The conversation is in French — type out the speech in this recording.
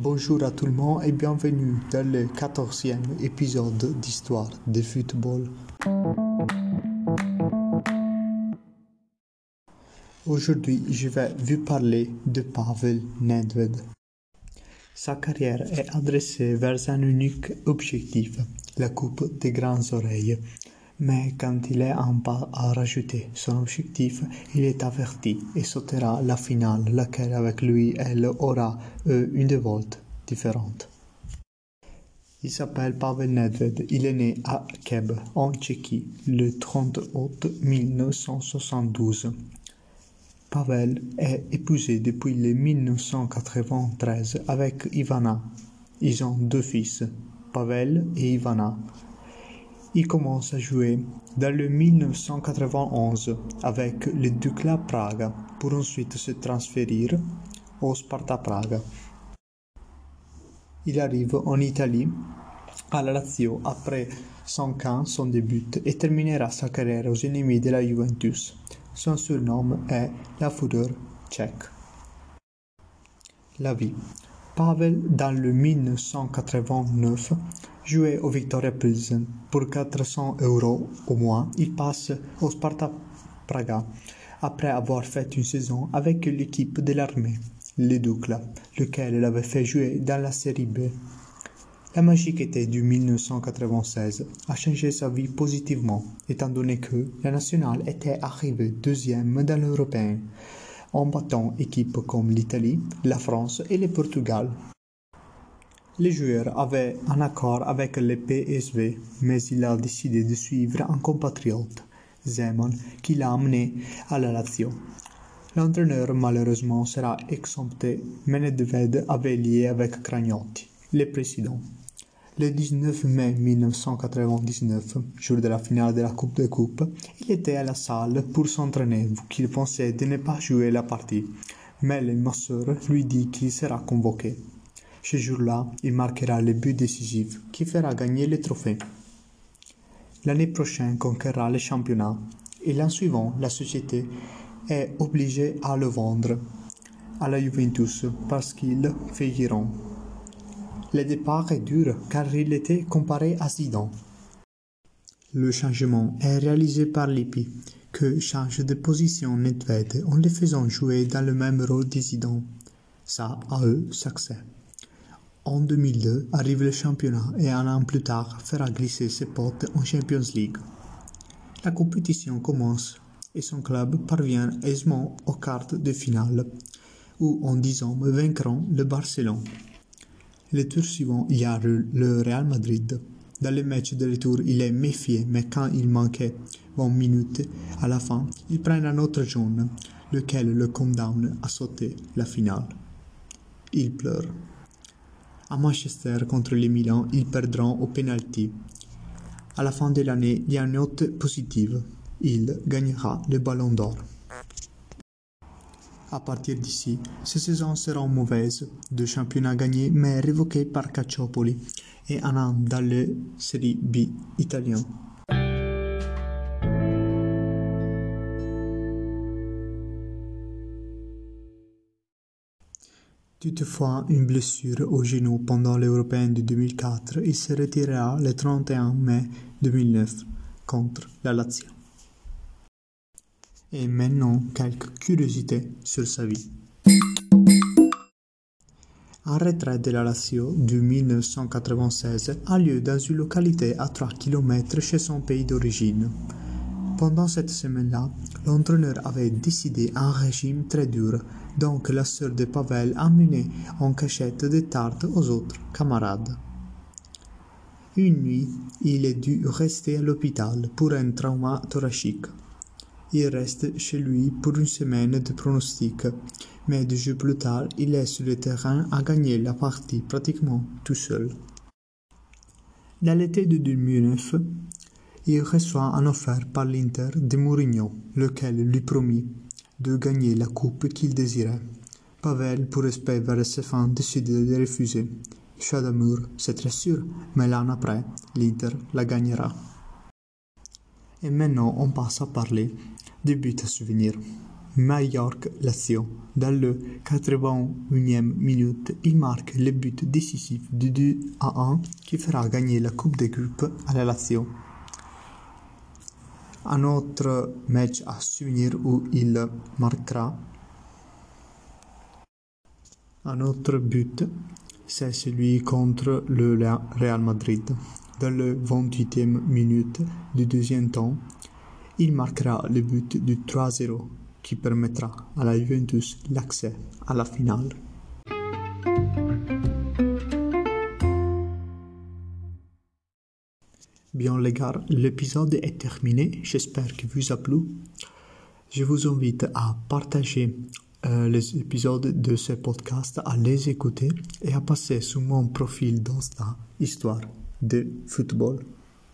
Bonjour à tout le monde et bienvenue dans le quatorzième épisode d'Histoire de football. Aujourd'hui, je vais vous parler de Pavel Nedved. Sa carrière est adressée vers un unique objectif, la Coupe des Grandes Oreilles. Mais quand il est en pas à rajouter son objectif, il est averti et sautera la finale, laquelle avec lui, elle aura une dévolte différente. Il s'appelle Pavel Nedved. Il est né à Keb, en Tchéquie, le 30 août 1972. Pavel est épousé depuis le 1993 avec Ivana. Ils ont deux fils, Pavel et Ivana. Il commence à jouer dans le 1991 avec le Dukla Praga pour ensuite se transférer au Sparta Praga. Il arrive en Italie à la Lazio après 5 ans son début et terminera sa carrière aux ennemis de la Juventus. Son surnom est la foudre tchèque. La vie. Pavel, dans le 1989, jouait au Victoria Pilsen. Pour 400 euros au mois, il passe au Sparta Praga après avoir fait une saison avec l'équipe de l'armée, le Dukla, lequel il avait fait jouer dans la série B. La magique était du 1996 a changé sa vie positivement, étant donné que la nationale était arrivée deuxième dans l'européen, en battant équipes comme l'Italie, la France et le Portugal. Les joueurs avaient un accord avec le PSV, mais il a décidé de suivre un compatriote, Zeman, qui l'a amené à la Lazio. L'entraîneur malheureusement sera exempté, mais Nedved avait lié avec Cragnotti, le président. Le 19 mai 1999, jour de la finale de la Coupe des Coupes, il était à la salle pour s'entraîner, qu'il pensait de ne pas jouer la partie. Mais le masseur lui dit qu'il sera convoqué. Ce jour-là, il marquera le but décisif qui fera gagner le trophée? L'année prochaine conquérera le championnat et l'an suivant, la société est obligée à le vendre à la Juventus parce qu'ils failliront. Le départ est dur car il était comparé à Zidane. Le changement est réalisé par Lippi, que change de position Nedved en les faisant jouer dans le même rôle de Zidane. Ça a eu succès. En 2002 arrive le championnat et un an plus tard fera glisser ses potes en Champions League. La compétition commence et son club parvient aisément aux quarts de finale, où en 10 ans vaincront le Barcelone. Le tour suivant, il y a le Real Madrid. Dans le match de retour, il est méfié, mais quand il manquait 20 minutes à la fin, il prend un autre jaune, lequel le condamne à sauter la finale. Il pleure. À Manchester contre les Milan, ils perdront au penalty. À la fin de l'année, il y a une note positive. Il gagnera le Ballon d'Or. À partir d'ici, ces saisons seront mauvaises. Deux championnats gagnés mais révoqués par Calciopoli et un an dans le Série B italien. Toutefois, une blessure au genou pendant l'Européen de 2004, il se retirera le 31 mai 2009 contre la Lazio. Et maintenant, quelques curiosités sur sa vie. Un retrait de la Lazio de 1996 a lieu dans une localité à 3 km chez son pays d'origine. Pendant cette semaine-là, l'entraîneur avait décidé un régime très dur, donc la sœur de Pavel a mené en cachette des tartes aux autres camarades. Une nuit, il est dû rester à l'hôpital pour un trauma thoracique. Il reste chez lui pour une semaine de pronostic, mais deux jours plus tard, il est sur le terrain à gagner la partie pratiquement tout seul. Dans de 2009, il reçoit un offre par l'Inter de Mourinho, lequel lui promit de gagner la coupe qu'il désirait. Pavel, pour respect vers ses fans, décide de refuser. Choix d'amour, c'est très sûr, mais l'an après, l'Inter la gagnera. Et maintenant, on passe à parler des buts à souvenir. Mallorca-Lazio. Dans le 81e minute, il marque le but décisif du 2 à 1 qui fera gagner la Coupe des Coupes à la Lazio. Un autre match à souvenir où il marquera un autre but, c'est celui contre le Real Madrid. Dans le 28e minute du deuxième temps, il marquera le but du 3-0 qui permettra à la Juventus l'accès à la finale. Bien les gars, l'épisode est terminé. J'espère qu'il vous a plu. Je vous invite à partager euh, les épisodes de ce podcast, à les écouter et à passer sur mon profil d'Insta Histoire de football.